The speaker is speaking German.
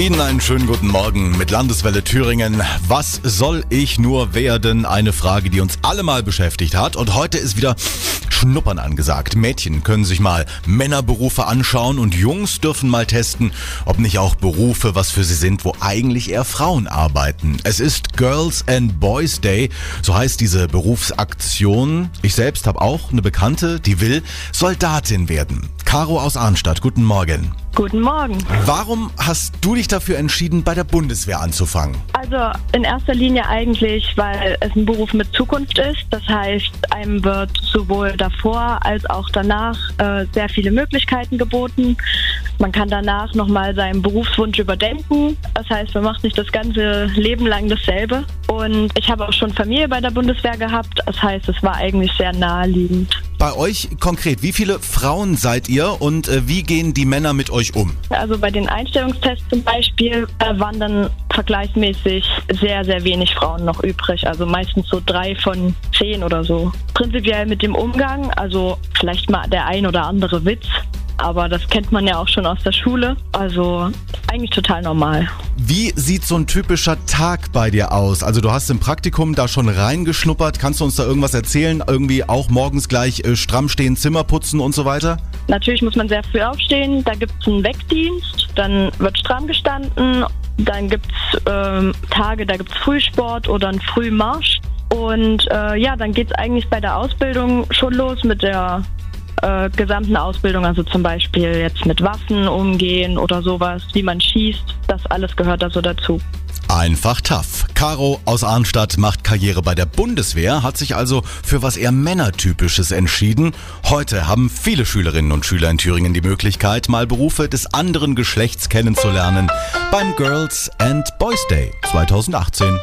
Ihnen einen schönen guten Morgen mit Landeswelle Thüringen. Was soll ich nur werden? Eine Frage, die uns alle mal beschäftigt hat. Und heute ist wieder Schnuppern angesagt. Mädchen können sich mal Männerberufe anschauen und Jungs dürfen mal testen, ob nicht auch Berufe was für sie sind, wo eigentlich eher Frauen arbeiten. Es ist Girls and Boys Day, so heißt diese Berufsaktion. Ich selbst habe auch eine Bekannte, die will Soldatin werden. Caro aus Arnstadt, guten Morgen. Guten Morgen. Warum hast du dich dafür entschieden, bei der Bundeswehr anzufangen? Also in erster Linie eigentlich, weil es ein Beruf mit Zukunft ist. Das heißt, einem wird sowohl davor als auch danach äh, sehr viele Möglichkeiten geboten. Man kann danach nochmal seinen Berufswunsch überdenken. Das heißt, man macht nicht das ganze Leben lang dasselbe. Und ich habe auch schon Familie bei der Bundeswehr gehabt. Das heißt, es war eigentlich sehr naheliegend. Bei euch konkret, wie viele Frauen seid ihr und äh, wie gehen die Männer mit euch um? Also bei den Einstellungstests zum Beispiel äh, waren dann vergleichsmäßig sehr, sehr wenig Frauen noch übrig. Also meistens so drei von zehn oder so. Prinzipiell mit dem Umgang, also vielleicht mal der ein oder andere Witz, aber das kennt man ja auch schon aus der Schule. Also eigentlich total normal. Wie sieht so ein typischer Tag bei dir aus? Also du hast im Praktikum da schon reingeschnuppert. Kannst du uns da irgendwas erzählen? Irgendwie auch morgens gleich äh, stramm stehen, Zimmer putzen und so weiter? Natürlich muss man sehr früh aufstehen. Da gibt es einen Wegdienst. Dann wird stramm gestanden. Dann gibt es ähm, Tage, da gibt es Frühsport oder einen Frühmarsch. Und äh, ja, dann geht es eigentlich bei der Ausbildung schon los mit der äh, gesamten Ausbildung, also zum Beispiel jetzt mit Waffen umgehen oder sowas, wie man schießt, das alles gehört also dazu. Einfach tough. Caro aus Arnstadt macht Karriere bei der Bundeswehr, hat sich also für was eher Männertypisches entschieden. Heute haben viele Schülerinnen und Schüler in Thüringen die Möglichkeit, mal Berufe des anderen Geschlechts kennenzulernen beim Girls and Boys Day 2018.